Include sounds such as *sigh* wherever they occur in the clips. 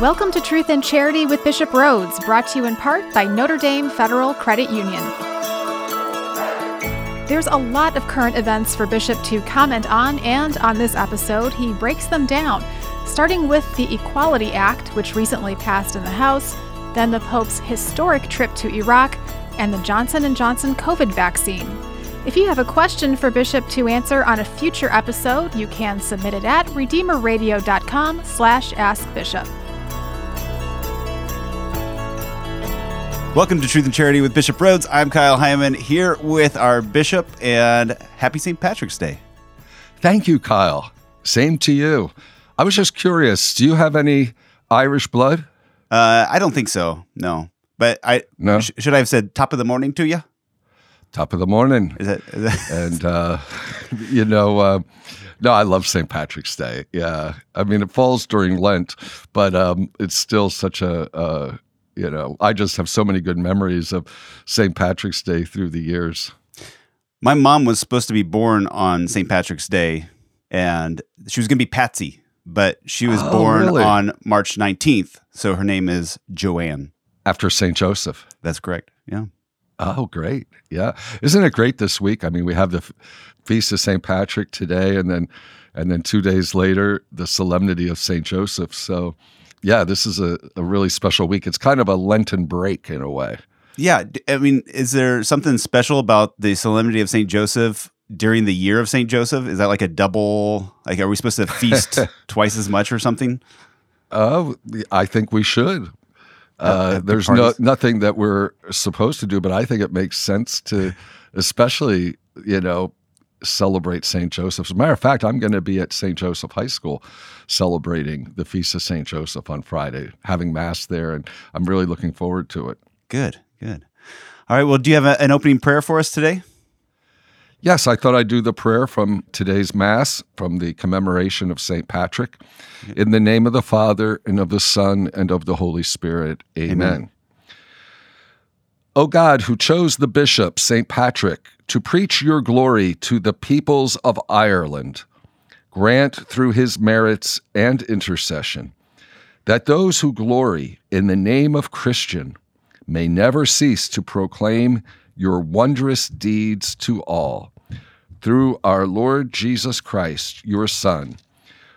Welcome to Truth and Charity with Bishop Rhodes, brought to you in part by Notre Dame Federal Credit Union. There's a lot of current events for Bishop to comment on, and on this episode, he breaks them down, starting with the Equality Act, which recently passed in the House, then the Pope's historic trip to Iraq, and the Johnson & Johnson COVID vaccine. If you have a question for Bishop to answer on a future episode, you can submit it at redeemerradio.com slash askbishop. Welcome to Truth and Charity with Bishop Rhodes. I'm Kyle Hyman here with our bishop, and happy St. Patrick's Day. Thank you, Kyle. Same to you. I was just curious. Do you have any Irish blood? Uh, I don't think so. No, but I No? sh- should I have said top of the morning to you? Top of the morning. Is that, is that *laughs* and uh, you know, uh, no, I love St. Patrick's Day. Yeah, I mean, it falls during Lent, but um, it's still such a, uh, you know, I just have so many good memories of St. Patrick's Day through the years. my mom was supposed to be born on St. Patrick's Day, and she was going to be Patsy, but she was Oh, born really? on March 19th, so her name is Joanne. After St. Joseph. That's correct. Yeah. Oh, great. Yeah. Isn't it great this week? I mean, we have the Feast of St. Patrick today and then and then 2 days later the solemnity of St. Joseph. So, yeah, this is a, a really special week. It's kind of a Lenten break in a way. Yeah, I mean, is there something special about the solemnity of Saint Joseph during the year of Saint Joseph? Is that like a double? Like, are we supposed to feast *laughs* twice as much or something? Uh, I think we should. Uh, big there's no nothing that we're supposed to do, but I think it makes sense to, especially you know, celebrate Saint Joseph. As a matter of fact, I'm going to be at Saint Joseph High School celebrating the feast of Saint Joseph on Friday, having mass there, and I'm really looking forward to it. Good, good. All right. Well, do you have a, an opening prayer for us today? Yes, I thought I'd do the prayer from today's Mass, from the commemoration of St. Patrick. In the name of the Father, and of the Son, and of the Holy Spirit. Amen. O God, who chose the bishop, St. Patrick, to preach your glory to the peoples of Ireland, grant through his merits and intercession that those who glory in the name of Christian may never cease to proclaim your wondrous deeds to all. Through our Lord Jesus Christ, your Son,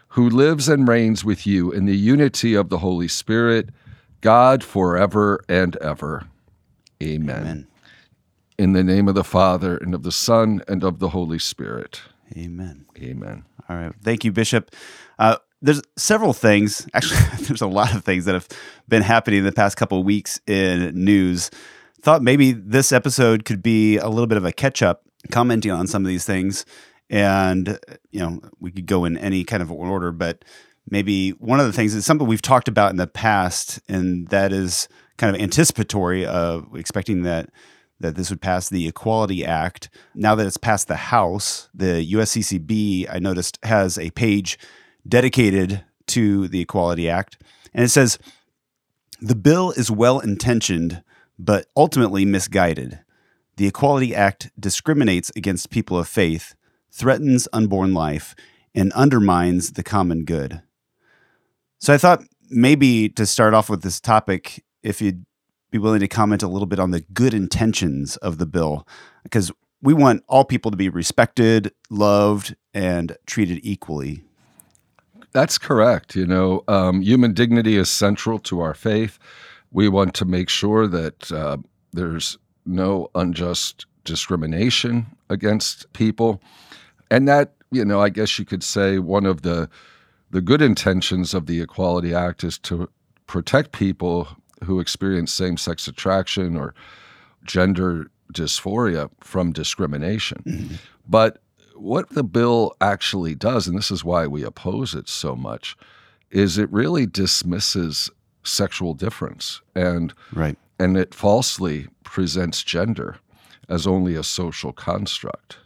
who lives and reigns with you in the unity of the Holy Spirit, God forever and ever. Amen. Amen. In the name of the Father, and of the Son, and of the Holy Spirit. Amen. Amen. All right. Thank you, Bishop. Uh, there's several things. *laughs* Actually, there's a lot of things that have been happening in the past couple of weeks in news. Thought maybe this episode could be a little bit of a catch up, commenting on some of these things, and you know we could go in any kind of order, but maybe one of the things is something we've talked about in the past, and that is kind of anticipatory of expecting that that this would pass the Equality Act. Now that it's passed the House, the USCCB, I noticed, has a page dedicated to the Equality Act. And it says the bill is well intentioned, but ultimately misguided. The Equality Act discriminates against people of faith, threatens unborn life, and undermines the common good. So I thought maybe to start off with this topic, if you'd be willing to comment a little bit on the good intentions of the bill, because we want all people to be respected, loved, and treated equally. That's correct. You know, um, human dignity is central to our faith. We want to make sure that uh, there's no unjust discrimination against people, and that you know, I guess you could say one of the the good intentions of the Equality Act is to protect people who experience same-sex attraction or gender dysphoria from discrimination. Mm-hmm. But what the bill actually does, and this is why we oppose it so much, is it really dismisses sexual difference and Right. and it falsely presents gender as only a social construct.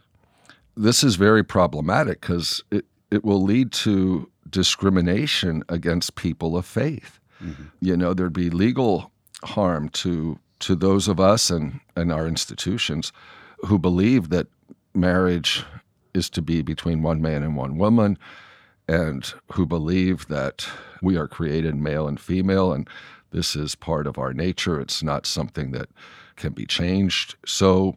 This is very problematic because it, it will lead to discrimination against people of faith. Mm-hmm. You know, there'd be legal harm to to those of us and, and our institutions who believe that marriage is to be between one man and one woman, and who believe that we are created male and female, and this is part of our nature. It's not something that can be changed. So,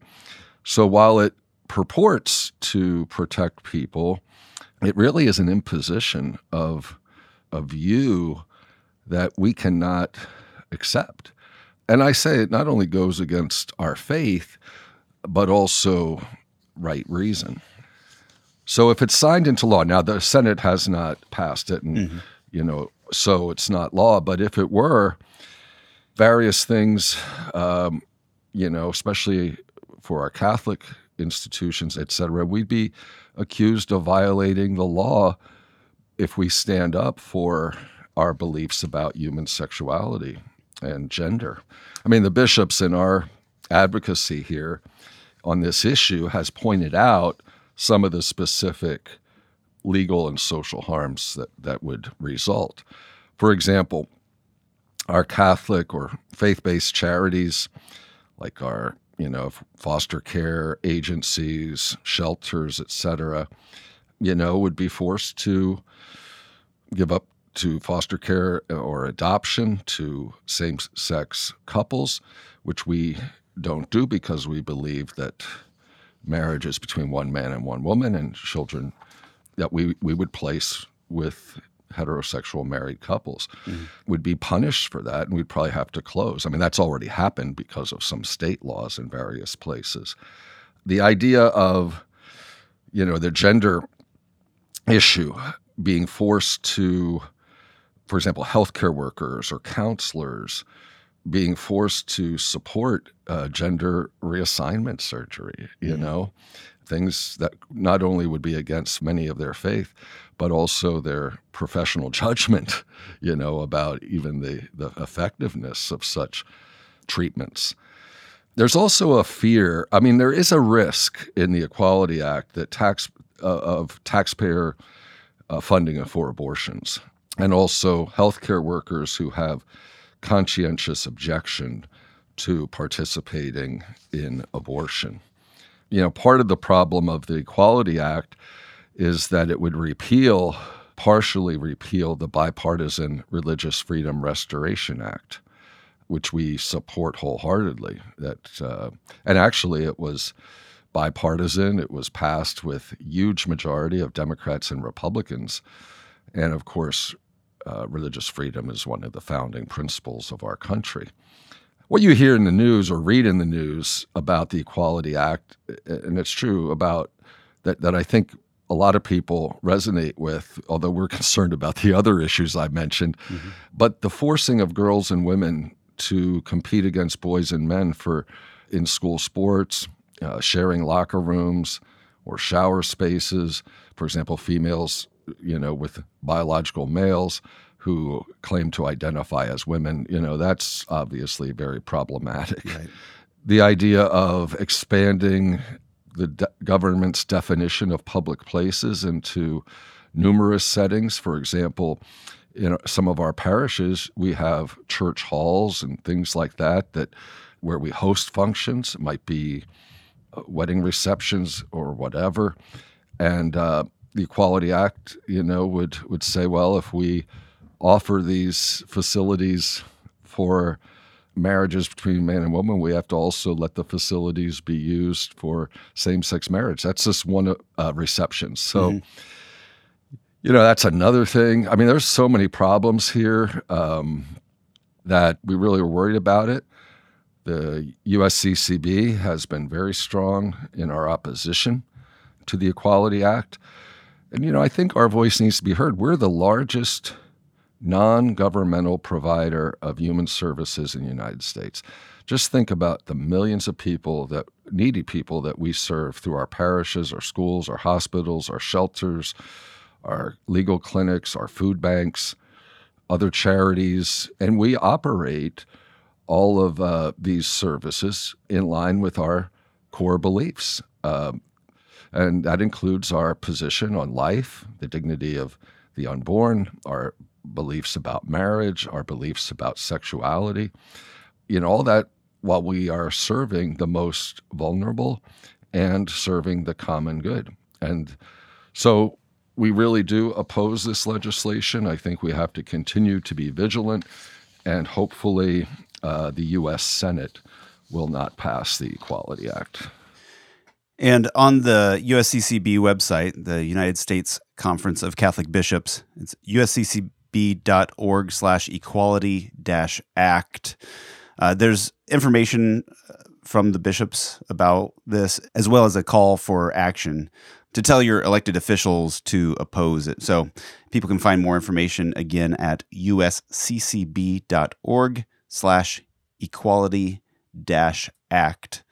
so while it purports to protect people, it really is an imposition of a view that we cannot accept. And I say it not only goes against our faith, but also right reason. So if it's signed into law, now the Senate has not passed it, and mm-hmm. you know, so it's not law. But if it were, various things, um, you know, especially for our Catholic institutions, et cetera, we'd be accused of violating the law if we stand up for our beliefs about human sexuality and gender. I mean, the bishops in our advocacy here on this issue has pointed out some of the specific legal and social harms that, that would result. For example, our Catholic or faith based charities, like our you know foster care agencies, shelters, etc., you know, would be forced to give up to foster care or adoption to same sex couples, which we don't do because we believe that marriage is between one man and one woman, and children that we, we would place with heterosexual married couples mm-hmm. would be punished for that, and we'd probably have to close. I mean, that's already happened because of some state laws in various places. The idea of, you know, the gender issue being forced to, for example, healthcare workers or counselors being forced to support uh, gender reassignment surgery, you mm-hmm. know, things that not only would be against many of their faith, but also their professional *laughs* judgment, you know, about even the, the effectiveness of such treatments. There's also a fear. I mean, there is a risk in the Equality Act that tax uh, of taxpayer uh, funding for abortions, and also healthcare workers who have conscientious objection to participating in abortion. You know, part of the problem of the Equality Act is that it would repeal, partially repeal, the Bipartisan Religious Freedom Restoration Act, which we support wholeheartedly. That uh, and actually, it was bipartisan. It was passed with huge majority of Democrats and Republicans, and of course, uh, religious freedom is one of the founding principles of our country. What you hear in the news or read in the news about the Equality Act, and it's true about that, that I think a lot of people resonate with, although we're *laughs* concerned about the other issues I mentioned, mm-hmm. but the forcing of girls and women to compete against boys and men for in school sports, uh, sharing locker rooms or shower spaces. For example, females you know, with biological males who claim to identify as women, you know, that's obviously very problematic. Right. The idea of expanding the de- government's definition of public places into numerous settings, for example, in some of our parishes, we have church halls and things like that that where we host functions. It might be uh, wedding receptions or whatever, and uh, the Equality Act, you know, would would say, well, if we offer these facilities for marriages between man and woman, we have to also let the facilities be used for same-sex marriage. That's just one uh, reception. So. Mm-hmm. You know, that's another thing. I mean, there's so many problems here um, that we really are worried about it. The USCCB has been very strong in our opposition to the Equality Act. And, you know, I think our voice needs to be heard. We're the largest non governmental provider of human services in the United States. Just think about the millions of people that needy people that we serve through our parishes, our schools, our hospitals, our shelters, our legal clinics, our food banks, other charities, and we operate all of uh, these services in line with our core beliefs. Uh, and that includes our position on life, the dignity of the unborn, our beliefs about marriage, our beliefs about sexuality. You know, all that while we are serving the most vulnerable and serving the common good. And so we really do oppose this legislation. I think we have to continue to be vigilant, and hopefully, uh, the U.S. Senate will not pass the Equality Act. And on the USCCB website, the United States Conference of Catholic Bishops, it's usccb.org slash equality dash act. Uh, there's information uh, from the bishops about this, as well as a call for action to tell your elected officials to oppose it. So people can find more information again at usccb.org slash equality dash act.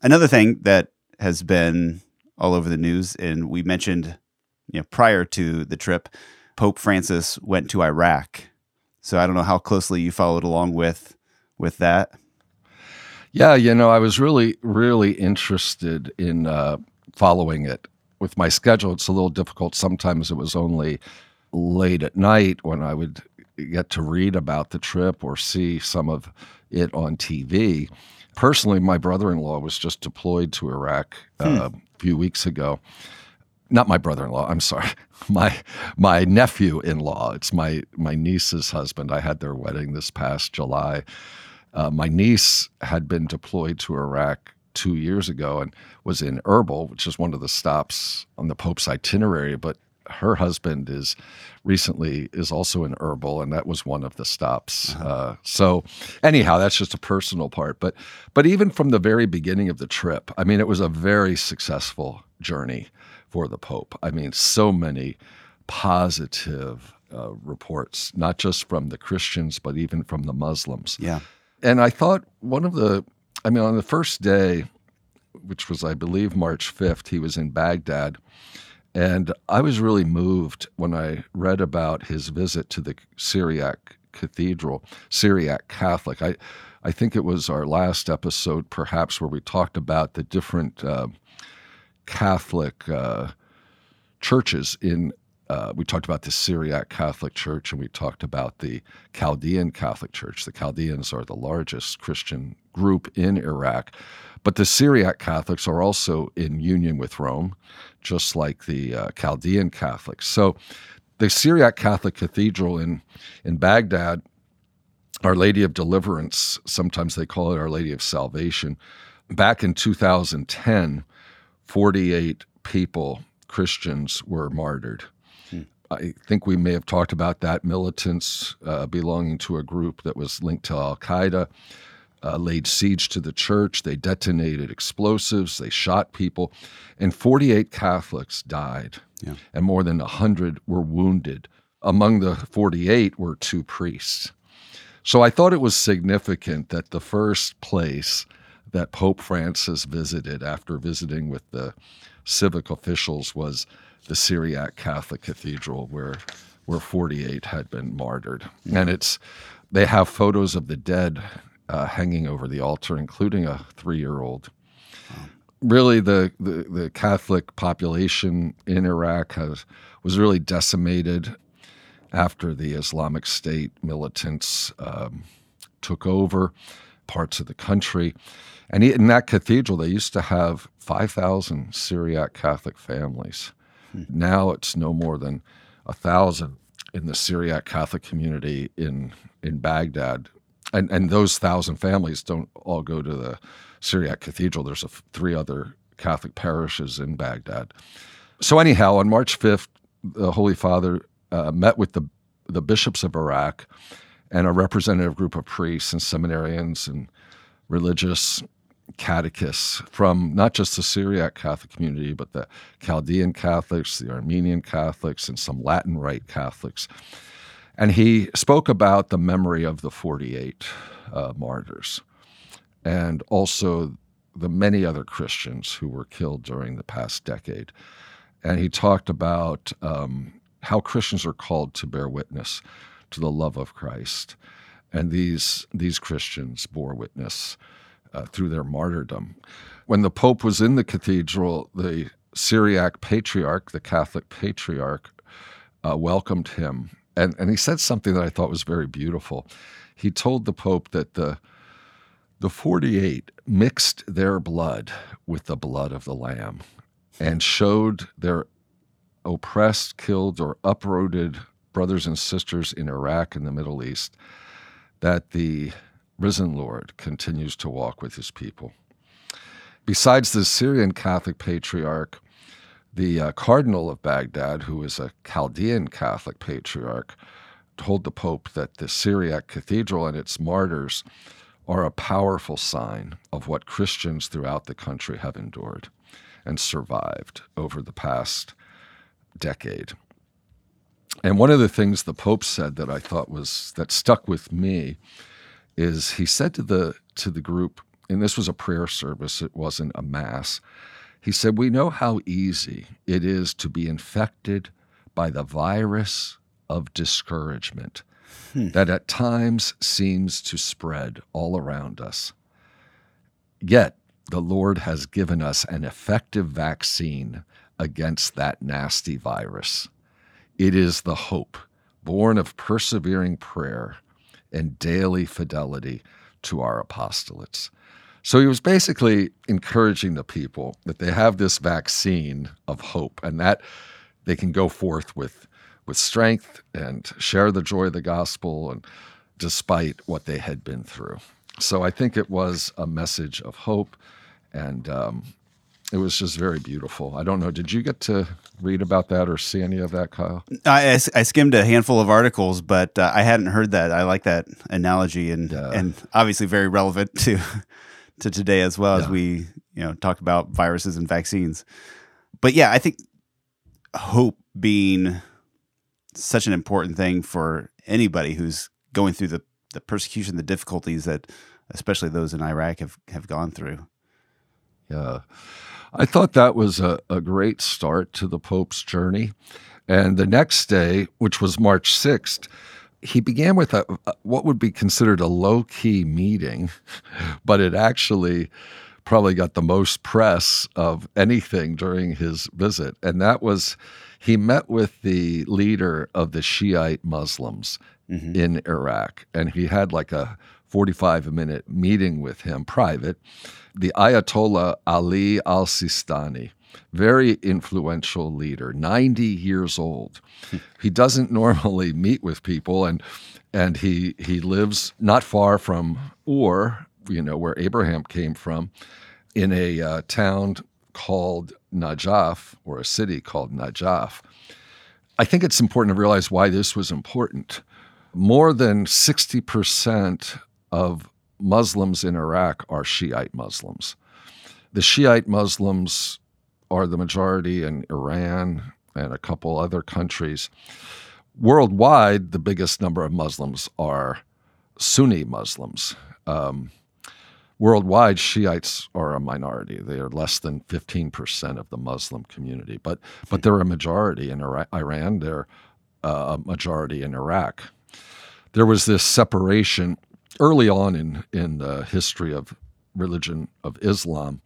Another thing that has been all over the news, and we mentioned you know prior to the trip, Pope Francis went to Iraq. So I don't know how closely you followed along with with that. Yeah, you know, I was really, really interested in uh, following it. With my schedule, it's a little difficult. Sometimes it was only late at night when I would get to read about the trip or see some of it on TV. Personally, my brother in law was just deployed to Iraq uh, hmm. a few weeks ago. Not my brother in law, I'm sorry. *laughs* My my nephew in law. It's my my niece's husband. I had their wedding this past July. Uh, my niece had been deployed to Iraq two years ago and was in Erbil, which is one of the stops on the Pope's itinerary. But her husband is recently is also in Erbil, and that was one of the stops. Uh-huh. Uh, so, anyhow, that's just a personal part. But but even from the very beginning of the trip, I mean, it was a very successful journey for the Pope. I mean, so many positive uh, reports, not just from the Christians, but even from the Muslims. Yeah. And I thought one of the, I mean, on the first day, which was, I believe, March 5th, he was in Baghdad. And I was really moved when I read about his visit to the Syriac Cathedral, Syriac Catholic. I, I think it was our last episode, perhaps, where we talked about the different uh, Catholic uh, churches in. Uh, we talked about the Syriac Catholic Church and we talked about the Chaldean Catholic Church. The Chaldeans are the largest Christian group in Iraq. But the Syriac Catholics are also in union with Rome, just like the uh, Chaldean Catholics. So the Syriac Catholic Cathedral in, in Baghdad, Our Lady of Deliverance, sometimes they call it Our Lady of Salvation, back in 2010, 48 people, Christians, were martyred. I think we may have talked about that. Militants uh, belonging to a group that was linked to Al Qaeda uh, laid siege to the church. They detonated explosives. They shot people. And 48 Catholics died, yeah. and more than 100 were wounded. Among the 48 were two priests. So I thought it was significant that the first place that Pope Francis visited after visiting with the civic officials was the Syriac Catholic Cathedral, where where 48 had been martyred. And it's they have photos of the dead uh, hanging over the altar, including a three year old. Really, the, the, the, Catholic population in Iraq has, was really decimated after the Islamic State militants um, took over parts of the country. And in that cathedral, they used to have 5,000 Syriac Catholic families. Hmm. Now it's no more than a thousand in the Syriac Catholic community in in Baghdad, and and those thousand families don't all go to the Syriac Cathedral. There's three other Catholic parishes in Baghdad. So anyhow, on March 5th, the Holy Father uh, met with the the bishops of Iraq and a representative group of priests and seminarians and religious catechists from not just the Syriac Catholic community, but the Chaldean Catholics, the Armenian Catholics, and some Latin Rite Catholics. And he spoke about the memory of the 48 uh, martyrs and also the many other Christians who were killed during the past decade. And he talked about um, how Christians are called to bear witness to the love of Christ. And these, these Christians bore witness uh, through their martyrdom. When the Pope was in the cathedral, the Syriac patriarch, the Catholic patriarch, uh, welcomed him and, and he said something that I thought was very beautiful. He told the Pope that the, the 48 mixed their blood with the blood of the Lamb and showed their oppressed, killed, or uprooted brothers and sisters in Iraq and the Middle East, that the risen Lord continues to walk with his people. Besides the Syrian Catholic patriarch, the uh, Cardinal of Baghdad, who is a Chaldean Catholic patriarch, told the Pope that the Syriac Cathedral and its martyrs are a powerful sign of what Christians throughout the country have endured and survived over the past decade. And one of the things the Pope said that I thought was that stuck with me is he said to the to the group, and this was a prayer service, it wasn't a mass. He said, We know how easy it is to be infected by the virus of discouragement hmm. that at times seems to spread all around us. Yet, the Lord has given us an effective vaccine against that nasty virus. It is the hope born of persevering prayer and daily fidelity to our apostolates. So he was basically encouraging the people that they have this vaccine of hope and that they can go forth with with strength and share the joy of the gospel and despite what they had been through. So I think it was a message of hope and um, it was just very beautiful. I don't know. Did you get to read about that or see any of that, Kyle? I, I skimmed a handful of articles, but uh, I hadn't heard that. I like that analogy and yeah. and obviously very relevant *laughs* to to today as well yeah. as we you know talk about viruses and vaccines. But yeah, I think hope being such an important thing for anybody who's going through the the persecution, the difficulties that especially those in Iraq have have gone through. Yeah. I thought that was a, a great start to the Pope's journey. And the next day, which was March 6th, he began with a, what would be considered a low key meeting, *laughs* but it actually probably got the most press of anything during his visit. And that was he met with the leader of the Shiite Muslims mm-hmm. in Iraq, and he had like a 45 minute meeting with him, private, the Ayatollah Ali al Sistani very influential leader, 90 years old. he doesn't *laughs* normally meet with people and and he he lives not far from Ur, you know, where Abraham came from, in a uh, town called Najaf or a city called Najaf. I think it's important to realize why this was important. More than 60% of Muslims in Iraq are Shiite Muslims. The Shiite Muslims are the majority in Iran and a couple other countries. Worldwide, the biggest number of Muslims are Sunni Muslims. Um, worldwide, Shiites are a minority. They are less than 15% of the Muslim community, but, but they're a majority in Iran, they're uh, a majority in Iraq. There was this separation early on in, in the history of religion of Islam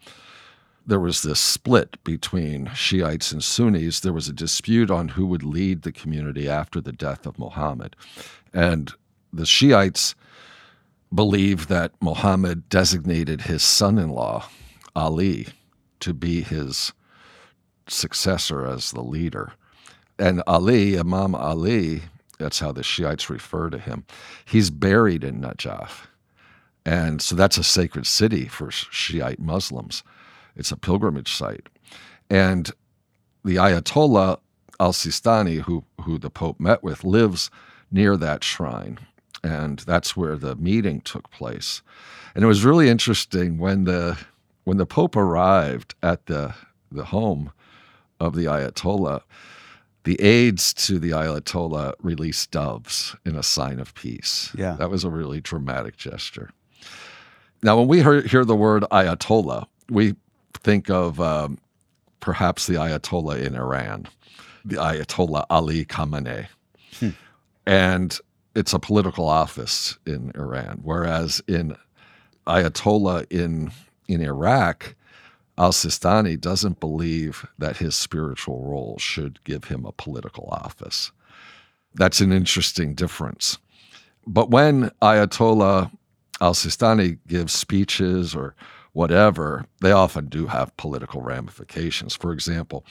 there was this split between Shiites and Sunnis. There was a dispute on who would lead the community after the death of Muhammad. And the Shiites believed that Muhammad designated his son in law, Ali, to be his successor as the leader. And Ali, Imam Ali, that's how the Shiites refer to him, he's buried in Najaf. And so that's a sacred city for Shiite Muslims. It's a pilgrimage site. And the Ayatollah al Sistani, who, who the Pope met with, lives near that shrine. And that's where the meeting took place. And it was really interesting when the when the Pope arrived at the the home of the Ayatollah, the aides to the Ayatollah released doves in a sign of peace. Yeah. That was a really dramatic gesture. Now, when we hear, hear the word Ayatollah, we think of um, perhaps the Ayatollah in Iran, the Ayatollah Ali Khamenei. Hmm. And it's a political office in Iran, whereas in Ayatollah in in Iraq, Al Sistani doesn't believe that his spiritual role should give him a political office. That's an interesting difference. But when Ayatollah Al Sistani gives speeches or whatever, they often do have political ramifications. For example,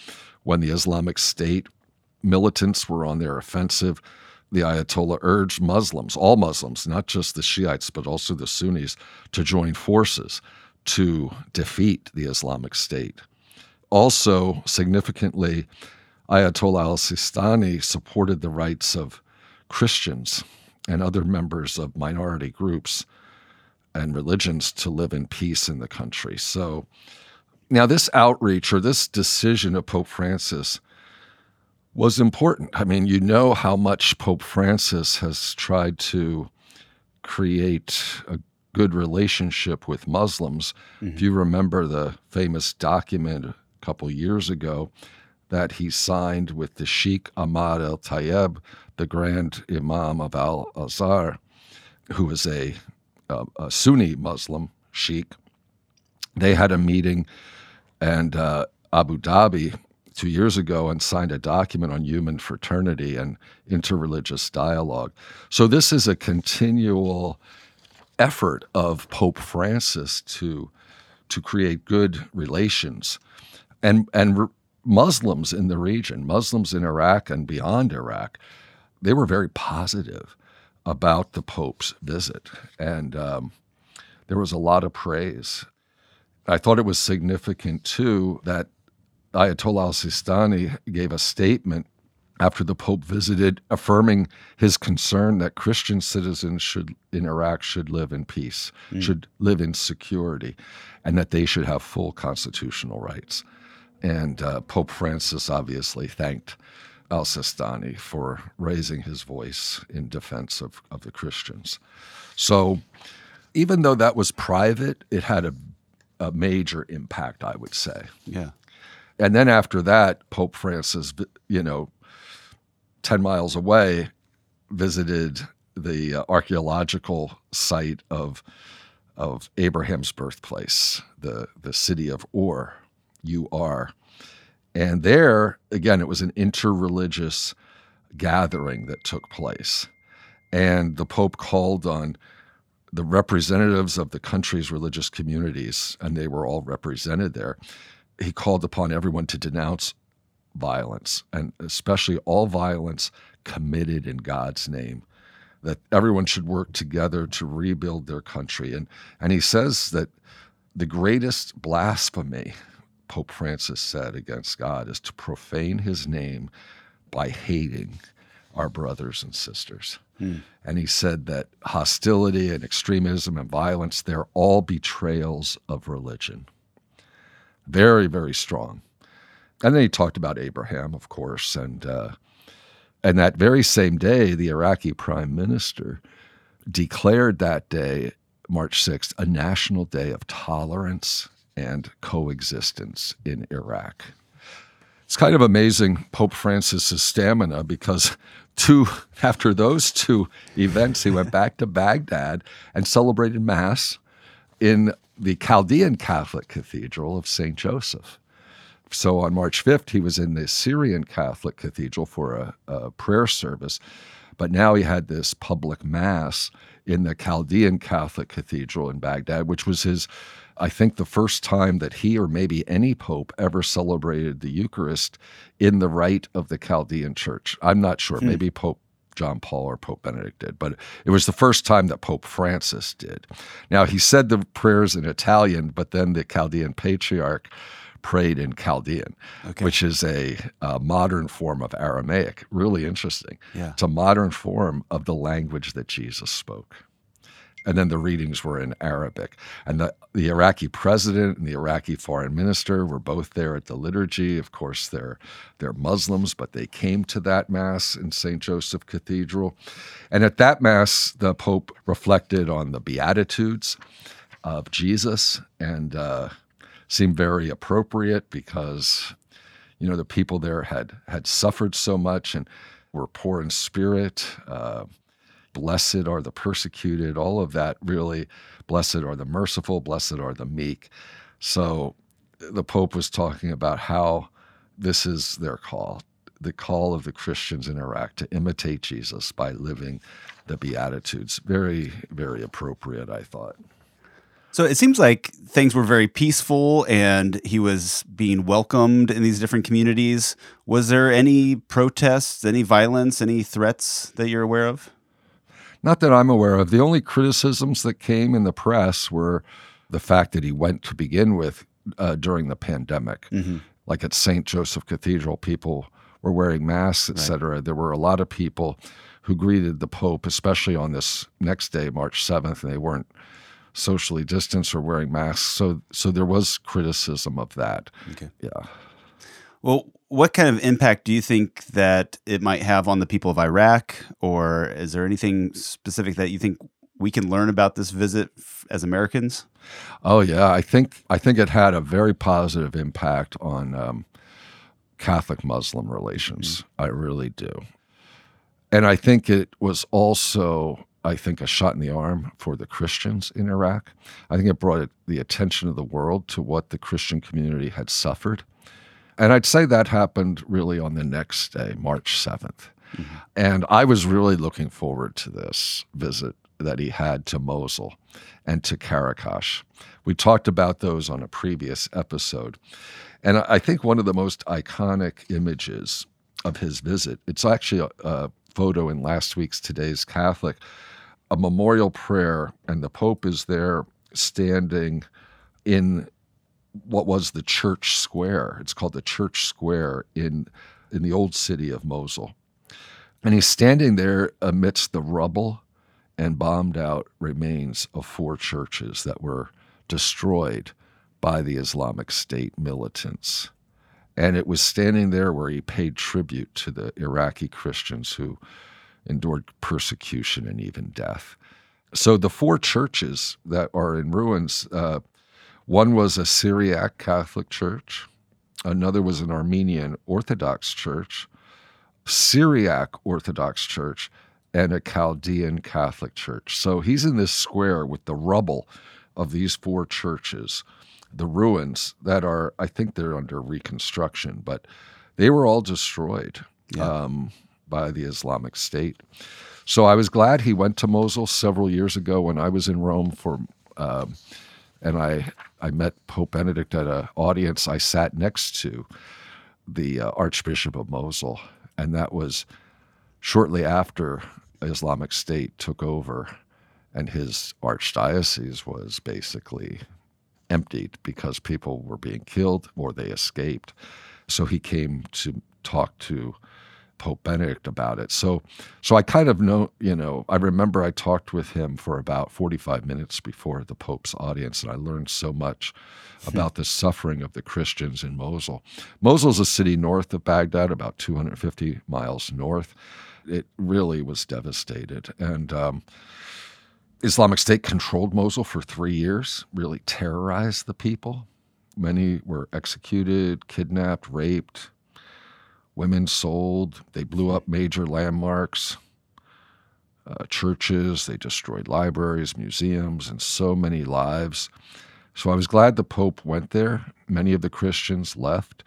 when the Islamic State militants were on their offensive. The Ayatollah urged Muslims, all Muslims, not just the Shiites, but also the Sunnis, to join forces to defeat the Islamic State. Also, significantly, Ayatollah al Sistani supported the rights of Christians and other members of minority groups and religions to live in peace in the country. So, now this outreach or this decision of Pope Francis was important. I mean, you know how much Pope Francis has tried to create a good relationship with Muslims. Mm-hmm. If you remember the famous document a couple years ago that he signed with the Sheikh Ahmad al Tayeb, the Grand Imam of Al Azhar, who is a, a, a, Sunni Muslim sheikh. They had a meeting and uh, Abu Dhabi two years ago and signed a document on human fraternity and interreligious dialogue. So this is a continual effort of Pope Francis to to create good relations, and and Muslims in the region, Muslims in Iraq and beyond Iraq, they were very positive about the Pope's visit, and um, there was a lot of praise. I thought it was significant too that Ayatollah al Sistani gave a statement after the Pope visited, affirming his concern that Christian citizens should in Iraq should live in peace, mm. should live in security, and that they should have full constitutional rights. And uh, Pope Francis obviously thanked al Sistani for raising his voice in defense of, of the Christians. So, even though that was private, it had a, a major impact, I would say. Yeah. And then after that, Pope Francis, you know, 10 miles away, visited the uh, archaeological site of, of Abraham's birthplace, the, the city of Ur, U-R. And there, again, it was an interreligious gathering that took place. And the Pope called on the representatives of the country's religious communities, and they were all represented there, he called upon everyone to denounce violence, and especially all violence committed in God's name. That everyone should work together to rebuild their country. And, and he says that the greatest blasphemy, Pope Francis said, against God is to profane his name by hating our brothers and sisters. Hmm. And he said that hostility and extremism and violence, they're all betrayals of religion. Very, very strong. And then he talked about Abraham, of course, and uh, and that very same day, the Iraqi prime minister declared that day, March 6th, a national day of tolerance and coexistence in Iraq. It's kind of amazing Pope Francis's stamina because two after those two events, he went back to Baghdad and celebrated Mass in the Chaldean Catholic Cathedral of St. Joseph. So on March 5th, he was in the Syrian Catholic Cathedral for a, a prayer service, but now he had this public mass in the Chaldean Catholic Cathedral in Baghdad, which was his, I think, the first time that he or maybe any pope ever celebrated the Eucharist in the rite of the Chaldean Church. I'm not sure. Hmm. Maybe Pope John Paul or Pope Benedict did, but it was the first time that Pope Francis did. Now, he said the prayers in Italian, but then the Chaldean patriarch prayed in Chaldean, okay. which is a, a, modern form of Aramaic. Really interesting. Yeah. It's a modern form of the language that Jesus spoke and then the readings were in Arabic. And the, the Iraqi president and the Iraqi foreign minister were both there at the liturgy. Of course, they're, they're Muslims, but they came to that Mass in St. Joseph Cathedral. And at that Mass, the Pope reflected on the Beatitudes of Jesus and uh, seemed very appropriate because, you know, the people there had, had suffered so much and were poor in spirit. Uh, blessed are the persecuted, all of that really, blessed are the merciful, blessed are the meek. So the Pope was talking about how this is their call, the call of the Christians in Iraq to imitate Jesus by living the Beatitudes. Very, very appropriate, I thought. So it seems like things were very peaceful and he was being welcomed in these different communities. Was there any protests, any violence, any threats that you're aware of? Not that I'm aware of. The only criticisms that came in the press were the fact that he went to begin with uh, during the pandemic. Mm-hmm. Like at St. Joseph Cathedral, people were wearing masks, et cetera. There were a lot of people who greeted the Pope, especially on this next day, March 7th, and they weren't socially distanced or wearing masks. So, so there was criticism of that. Okay. Yeah. Well, what kind of impact do you think that it might have on the people of Iraq, or is there anything specific that you think we can learn about this visit as Americans? Oh yeah, I think I think it had a very positive impact on um, Catholic Muslim relations. Mm-hmm. I really do, and I think it was also I think a shot in the arm for the Christians in Iraq. I think it brought the attention of the world to what the Christian community had suffered. And I'd say that happened really on the next day, March 7th. Mm-hmm. And I was really looking forward to this visit that he had to Mosul and to Qaraqosh. We talked about those on a previous episode. And I think one of the most iconic images of his visit, it's actually a, a photo in last week's Today's Catholic, a memorial prayer, and the Pope is there standing in what was the church square. It's called the church square in in the old city of Mosul. And he's standing there amidst the rubble and bombed out remains of four churches that were destroyed by the Islamic State militants. And it was standing there where he paid tribute to the Iraqi Christians who endured persecution and even death. So the four churches that are in ruins, uh, one was a Syriac Catholic church, another was an Armenian Orthodox church, Syriac Orthodox church, and a Chaldean Catholic church. So he's in this square with the rubble of these four churches, the ruins that are, I think they're under reconstruction, but they were all destroyed yeah. um, by the Islamic State. So I was glad he went to Mosul several years ago when I was in Rome for, um, and I I met Pope Benedict at an audience I sat next to, the uh, Archbishop of Mosul, and that was shortly after Islamic State took over and his archdiocese was basically emptied because people were being killed or they escaped. So he came to talk to Pope Benedict about it. So so I kind of know, you know, I remember I talked with him for about 45 minutes before the Pope's audience and I learned so much hmm. about the suffering of the Christians in Mosul. Mosul is a city north of Baghdad, about 250 miles north it really was devastated. And um, Islamic State controlled Mosul for three years, really terrorized the people. Many were executed, kidnapped, raped, women sold. They blew up major landmarks, uh, churches. They destroyed libraries, museums, and so many lives. So I was glad the Pope went there. Many of the Christians left.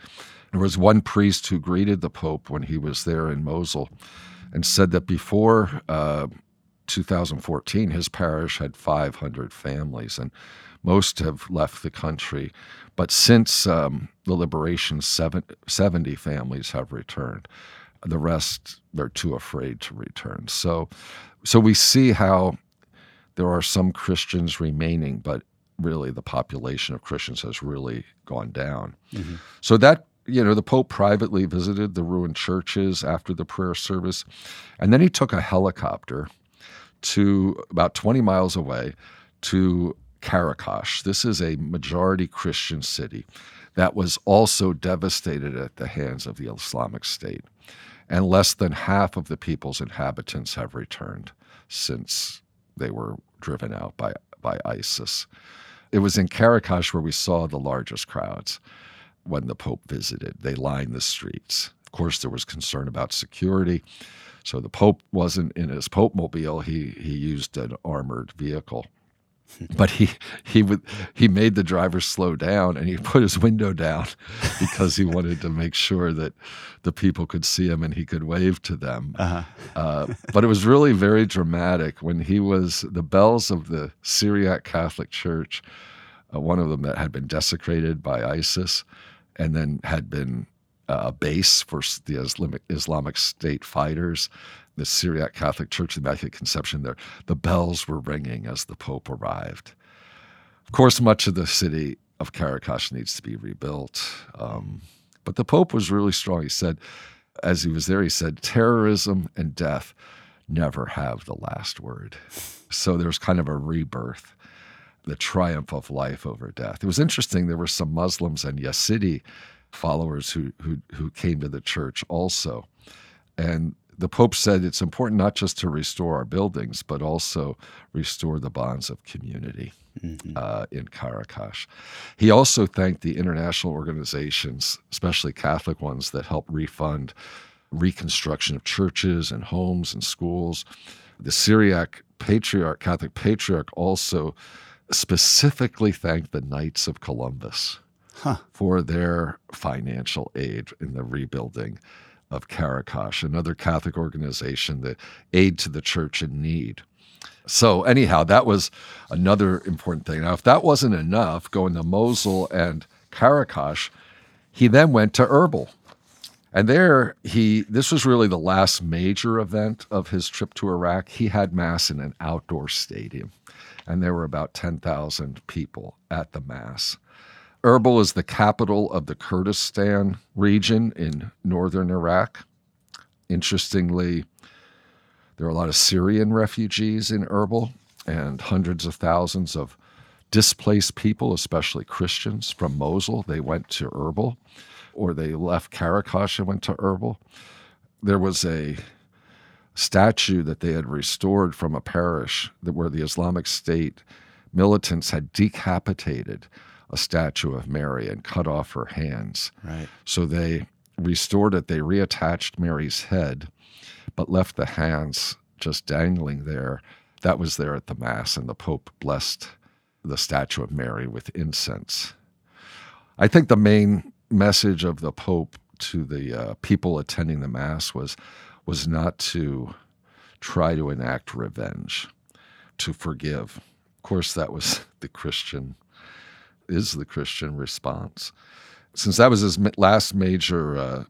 There was one priest who greeted the Pope when he was there in Mosul and said that before uh, 2014, his parish had 500 families, and most have left the country. But since um, the liberation, seven, 70 families have returned. The rest, they're too afraid to return. So, so we see how there are some Christians remaining, but really the population of Christians has really gone down. Mm-hmm. So that you know, the Pope privately visited the ruined churches after the prayer service. And then he took a helicopter to about 20 miles away to Qaraqosh. This is a majority Christian city that was also devastated at the hands of the Islamic State. And less than half of the people's inhabitants have returned since they were driven out by, by ISIS. It was in Qaraqosh where we saw the largest crowds when the Pope visited. They lined the streets. Of course, there was concern about security. So the Pope wasn't in his Pope mobile, he, he used an armored vehicle. *laughs* but he he would he made the driver slow down and he put his window down *laughs* because he wanted to make sure that the people could see him and he could wave to them. Uh-huh. Uh, but it was really very dramatic when he was the bells of the Syriac Catholic Church, uh, one of them that had been desecrated by ISIS, and then had been uh, a base for the Islamic, Islamic State fighters the Syriac Catholic Church, the Immaculate Conception there, the bells were ringing as the Pope arrived. Of course, much of the city of Qaraqosh needs to be rebuilt. Um, but the Pope was really strong. He said, as he was there, he said, terrorism and death never have the last word. So there's kind of a rebirth, the triumph of life over death. It was interesting. There were some Muslims and Yazidi followers who, who, who came to the church also. And the Pope said it's important not just to restore our buildings, but also restore the bonds of community mm-hmm. uh, in Qaraqosh. He also thanked the international organizations, especially Catholic ones, that help refund reconstruction of churches and homes and schools. The Syriac patriarch, Catholic patriarch, also specifically thanked the Knights of Columbus huh. for their financial aid in the rebuilding of Qaraqosh, another Catholic organization that aid to the church in need. So, anyhow, that was another important thing. Now, if that wasn't enough, going to Mosul and Qaraqosh, he then went to Erbil. And there, he this was really the last major event of his trip to Iraq. He had mass in an outdoor stadium, and there were about 10,000 people at the mass. Erbil is the capital of the Kurdistan region in northern Iraq. Interestingly, there are a lot of Syrian refugees in Erbil and hundreds of thousands of displaced people, especially Christians from Mosul. They went to Erbil or they left Qaraqosh and went to Erbil. There was a statue that they had restored from a parish that where the Islamic State militants had decapitated a statue of Mary and cut off her hands. Right. So they restored it. They reattached Mary's head, but left the hands just dangling there. That was there at the Mass, and the Pope blessed the statue of Mary with incense. I think the main message of the Pope to the uh, people attending the Mass was was not to try to enact revenge, to forgive. Of course, that was *laughs* the Christian is the Christian response. Since that was his last major uh,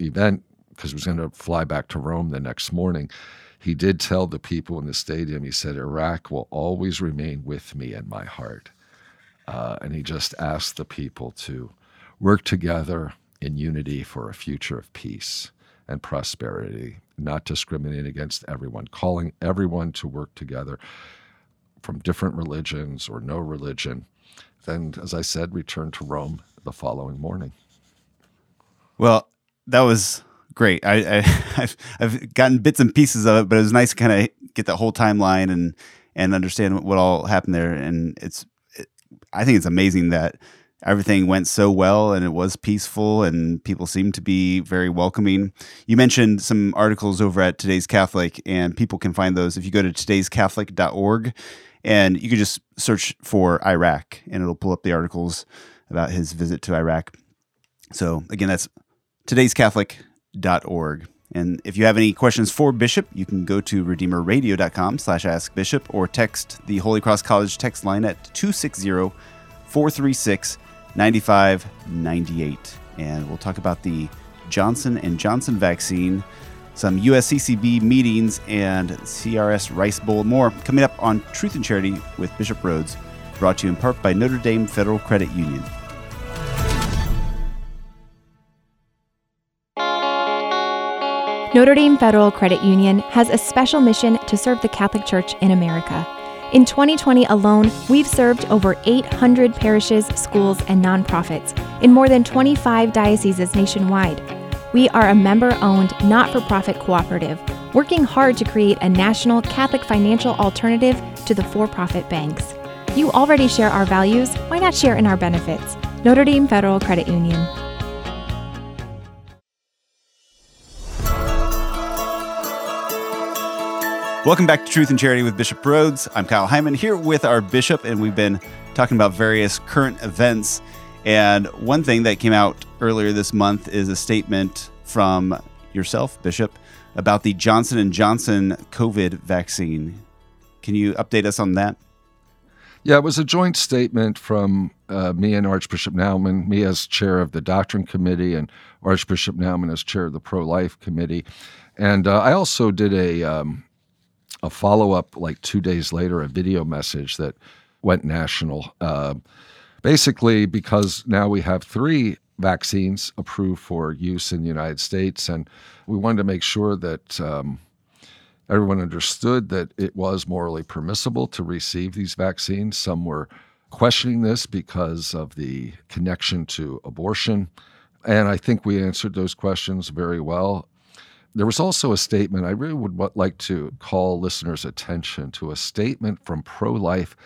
event, because he was going to fly back to Rome the next morning, he did tell the people in the stadium, he said, Iraq will always remain with me in my heart. Uh, and he just asked the people to work together in unity for a future of peace and prosperity, not discriminating against everyone, calling everyone to work together from different religions or no religion then, as I said, returned to Rome the following morning. Well, that was great. I, have *laughs* I've gotten bits and pieces of it, but it was nice to kind of get that whole timeline and and understand what all happened there. And it's it, I think it's amazing that everything went so well and it was peaceful and people seemed to be very welcoming. You mentioned some articles over at Today's Catholic, and people can find those if you go to today'scatholic.org and you can just search for Iraq and it'll pull up the articles about his visit to Iraq. So again, that's today'scatholic.org. And if you have any questions for Bishop, you can go to redeemerradio.com slash ask Bishop or text the Holy Cross College text line at 260 436 9598. And we'll talk about the Johnson and Johnson vaccine some USCCB meetings, and CRS Rice Bowl. More coming up on Truth and Charity with Bishop Rhoades, brought to you in part by Notre Dame Federal Credit Union. Notre Dame Federal Credit Union has a special mission to serve the Catholic Church in America. In 2020 alone, we've served over 800 parishes, schools, and nonprofits in more than 25 dioceses nationwide. We are a member owned, not for profit cooperative, working hard to create a national Catholic financial alternative to the for profit banks. You already share our values, why not share in our benefits? Notre Dame Federal Credit Union. Welcome back to Truth and Charity with Bishop Rhoades. I'm Kyle Hyman here with our bishop, and we've been talking about various current events. And one thing that came out earlier this month is a statement from yourself, Bishop, about the Johnson and Johnson COVID vaccine. Can you update us on that? Yeah, it was a joint statement from uh, me and Archbishop Naumann, me as chair of the Doctrine Committee, and Archbishop Naumann as chair of the Pro Life Committee. And uh, I also did a um, a follow up like two days later, a video message that went national. Uh, basically, because now we have three vaccines approved for use in the United States, and we wanted to make sure that um, everyone understood that it was morally permissible to receive these vaccines. Some were questioning this because of the connection to abortion. And I think we answered those questions very well. There was also a statement, I really would like to call listeners' attention to a statement from pro life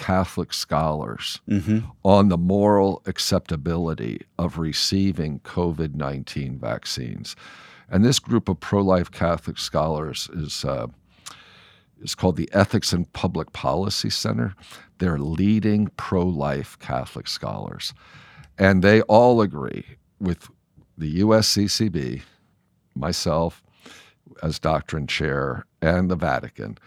Catholic scholars mm-hmm. on the moral acceptability of receiving COVID 19 vaccines. And this group of pro life Catholic scholars is, uh, is called the Ethics and Public Policy Center. They're leading pro life Catholic scholars. And they all agree with the USCCB myself as doctrine chair and the Vatican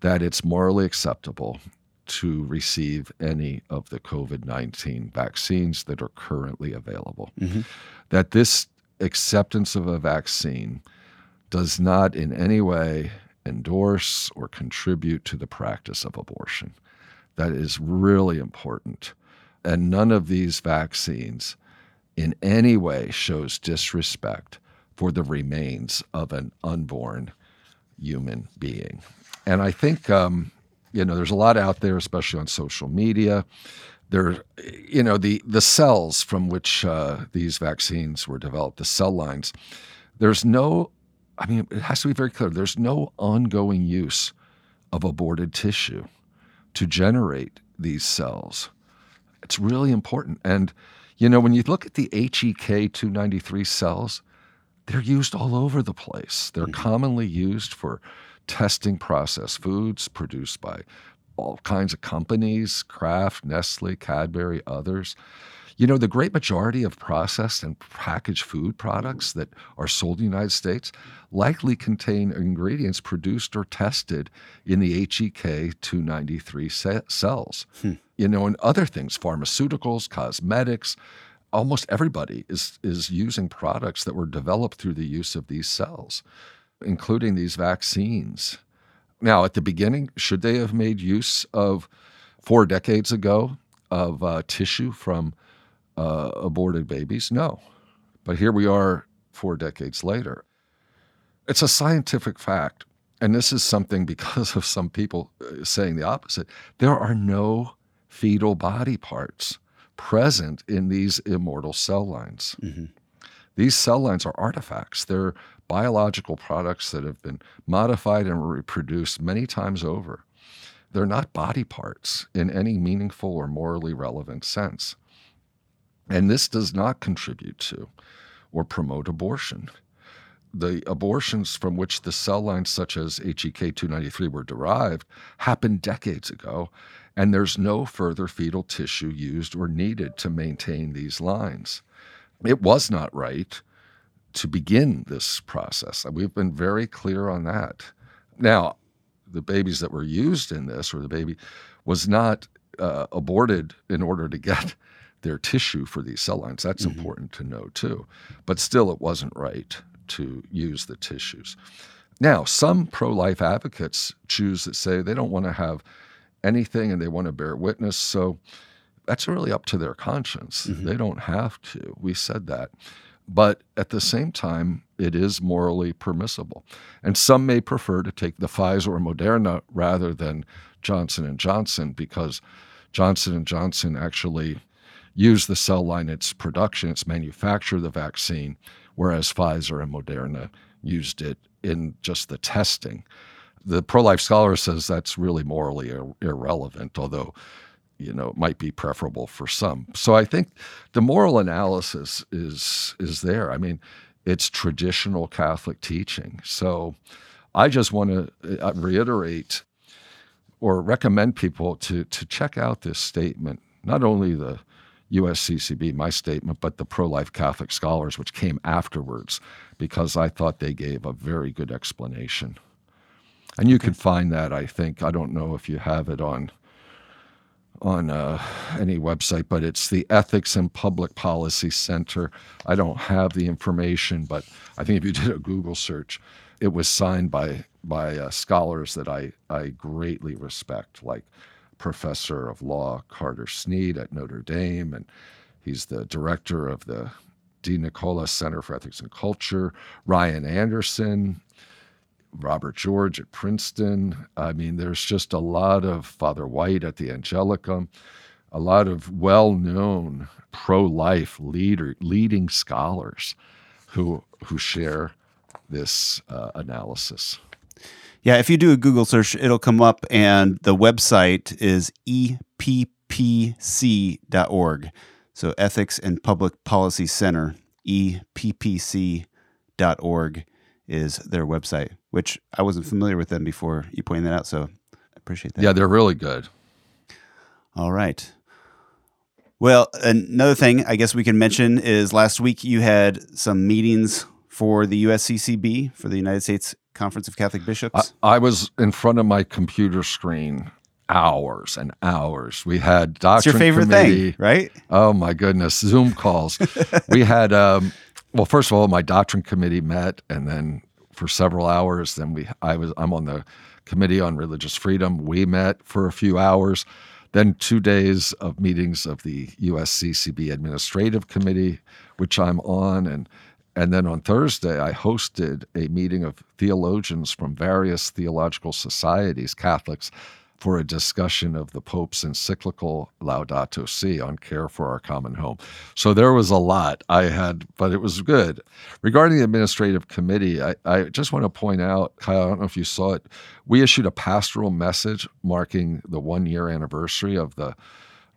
that it's morally acceptable to receive any of the COVID 19 vaccines that are currently available. Mm-hmm. That this acceptance of a vaccine does not in any way endorse or contribute to the practice of abortion. That is really important. And none of these vaccines in any way shows disrespect for the remains of an unborn human being. And I think, um, you know, there's a lot out there, especially on social media. There, you know, the the cells from which uh, these vaccines were developed, the cell lines. There's no, I mean, it has to be very clear. There's no ongoing use of aborted tissue to generate these cells. It's really important. And, you know, when you look at the HEK 293 cells, they're used all over the place. They're mm-hmm. commonly used for testing processed foods produced by all kinds of companies Kraft, Nestle, Cadbury, others. You know, the great majority of processed and packaged food products that are sold in the United States likely contain ingredients produced or tested in the HEK 293 cells. Hmm. You know, and other things, pharmaceuticals, cosmetics, almost everybody is is using products that were developed through the use of these cells, including these vaccines. Now, at the beginning, should they have made use of four decades ago of uh, tissue from uh, aborted babies? No. But here we are four decades later. It's a scientific fact. And this is something *laughs* because of some people uh, saying the opposite. There are no fetal body parts present in these immortal cell lines. Mm-hmm. These cell lines are artifacts. They're biological products that have been modified and reproduced many times over. They're not body parts in any meaningful or morally relevant sense. And this does not contribute to or promote abortion. The abortions from which the cell lines such as HEK 293 were derived happened decades ago and there's no further fetal tissue used or needed to maintain these lines. It was not right to begin this process. We've been very clear on that. Now, the babies that were used in this, or the baby, was not uh, aborted in order to get *laughs* their tissue for these cell lines. That's mm-hmm. important to know too. But still, it wasn't right to use the tissues. Now, some pro life advocates choose to say they don't want to have anything and they want to bear witness. So that's really up to their conscience. Mm-hmm. They don't have to. We said that. But at the same time, it is morally permissible. And some may prefer to take the Pfizer or Moderna rather than Johnson and Johnson because Johnson and Johnson actually use the cell line its production, its manufacture the vaccine, whereas Pfizer and Moderna used it in just the testing the pro life scholar says that's really morally ir- irrelevant, although you know it might be preferable for some. So I think the moral analysis is is there. I mean, it's traditional Catholic teaching. So I just want to uh, reiterate or recommend people to to check out this statement. Not only the USCCB, my statement, but the pro life Catholic scholars, which came afterwards, because I thought they gave a very good explanation. And you okay. can find that, I think. I don't know if you have it on on uh, any website, but it's the Ethics and Public Policy Center. I don't have the information, but I think if you *laughs* did a Google search, it was signed by by uh, scholars that I I greatly respect, like Professor of Law Carter Snead at Notre Dame, and he's the director of the DeNicola Center for Ethics and Culture. Ryan Anderson, Robert George at Princeton. I mean, there's just a lot of Father White at the Angelicum, a lot of well known pro life leader, leading scholars who, who share this uh, analysis. Yeah, if you do a Google search, it'll come up, and the website is eppc.org. So, Ethics and Public Policy Center, eppc.org is their website, which I wasn't familiar with them before you pointed that out. So, I appreciate that. Yeah, they're really good. All right. Well, another thing I guess we can mention is last week you had some meetings for the USCCB, for the United States Conference of Catholic Bishops. I, I was in front of my computer screen hours and hours. We had doctrine it's your favorite committee. thing, right? Oh my goodness, Zoom calls. *laughs* we had um, well, first of all, my doctrine committee met, and then for several hours. Then we, I was, I'm on the committee on religious freedom. We met for a few hours. Then two days of meetings of the USCCB Administrative Committee, which I'm on, and and then on Thursday, I hosted a meeting of theologians from various theological societies, Catholics, for a discussion of the Pope's encyclical Laudato Si on care for our common home. So there was a lot I had, but it was good. Regarding the administrative committee, I, I just want to point out, Kyle, I don't know if you saw it, we issued a pastoral message marking the one year anniversary of the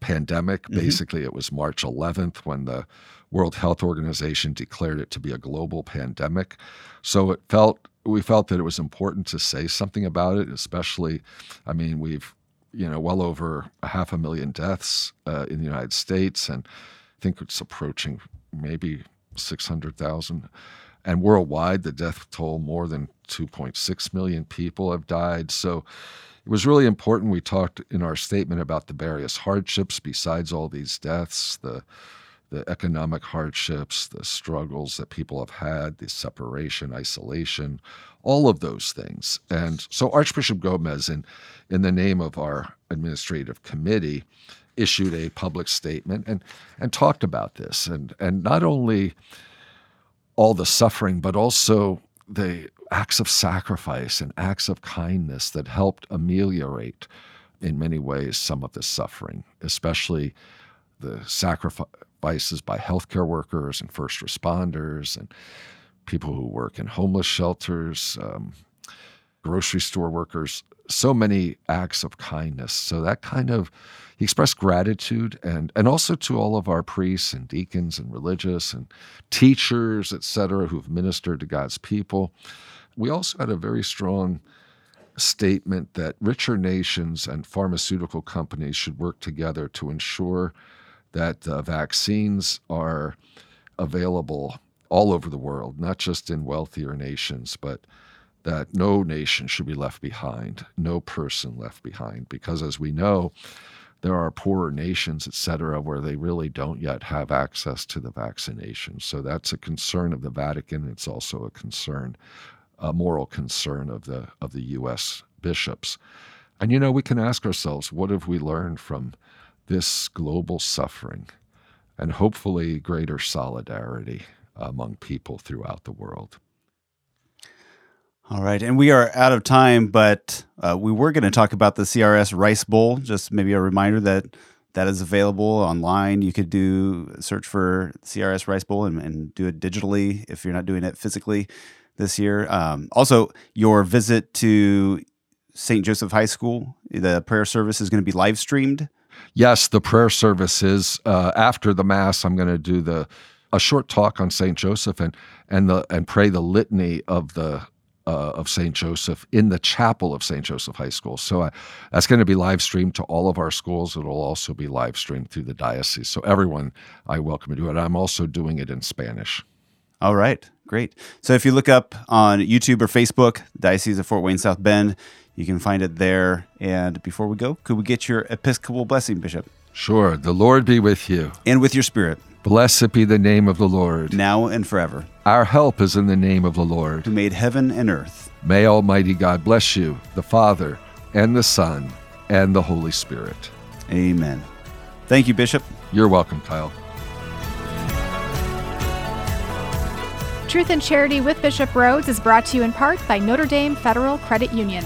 pandemic. Mm-hmm. Basically, it was March 11th when the World Health Organization declared it to be a global pandemic. So it felt we felt that it was important to say something about it, especially, I mean, we've, you know, well over a half a million deaths uh, in the United States, and I think it's approaching maybe 600,000. And worldwide, the death toll more than 2.6 million people have died. So it was really important. We talked in our statement about the various hardships besides all these deaths, the the economic hardships, the struggles that people have had, the separation, isolation, all of those things. And so Archbishop Gomez, in, in the name of our administrative committee, issued a public statement and, and talked about this. And, and not only all the suffering, but also the acts of sacrifice and acts of kindness that helped ameliorate, in many ways, some of the suffering, especially the sacrifice sacrifices by healthcare workers and first responders and people who work in homeless shelters, um, grocery store workers, so many acts of kindness. So that kind of he expressed gratitude and and also to all of our priests and deacons and religious and teachers, et cetera, who've ministered to God's people. We also had a very strong statement that richer nations and pharmaceutical companies should work together to ensure that uh, vaccines are available all over the world, not just in wealthier nations, but that no nation should be left behind, no person left behind, because as we know, there are poorer nations, et cetera, where they really don't yet have access to the vaccination. So that's a concern of the Vatican. It's also a concern, a moral concern of the of the U.S. bishops. And you know, we can ask ourselves, what have we learned from this global suffering and hopefully greater solidarity among people throughout the world. All right. And we are out of time, but uh, we were going to talk about the CRS Rice Bowl. Just maybe a reminder that that is available online. You could do search for CRS Rice Bowl and, and do it digitally if you're not doing it physically this year. Um, also, your visit to St. Joseph High School, the prayer service is going to be live streamed yes, the prayer services uh, after the mass. I'm going to do the a short talk on Saint Joseph and and the and pray the litany of the uh, of St. Joseph in the chapel of St. Joseph High School. So uh, that's going to be live streamed to all of our schools. It'll also be live streamed through the diocese. So everyone, I welcome to do it. I'm also doing it in Spanish. All right, great. So if you look up on YouTube or Facebook, Diocese of Fort Wayne South Bend, you can find it there. And before we go, could we get your Episcopal blessing, Bishop? Sure. The Lord be with you. And with your spirit. Blessed be the name of the Lord. Now and forever. Our help is in the name of the Lord, who made heaven and earth. May Almighty God bless you, the Father, and the Son, and the Holy Spirit. Amen. Thank you, Bishop. You're welcome, Kyle. Truth and Charity with Bishop Rhoades is brought to you in part by Notre Dame Federal Credit Union.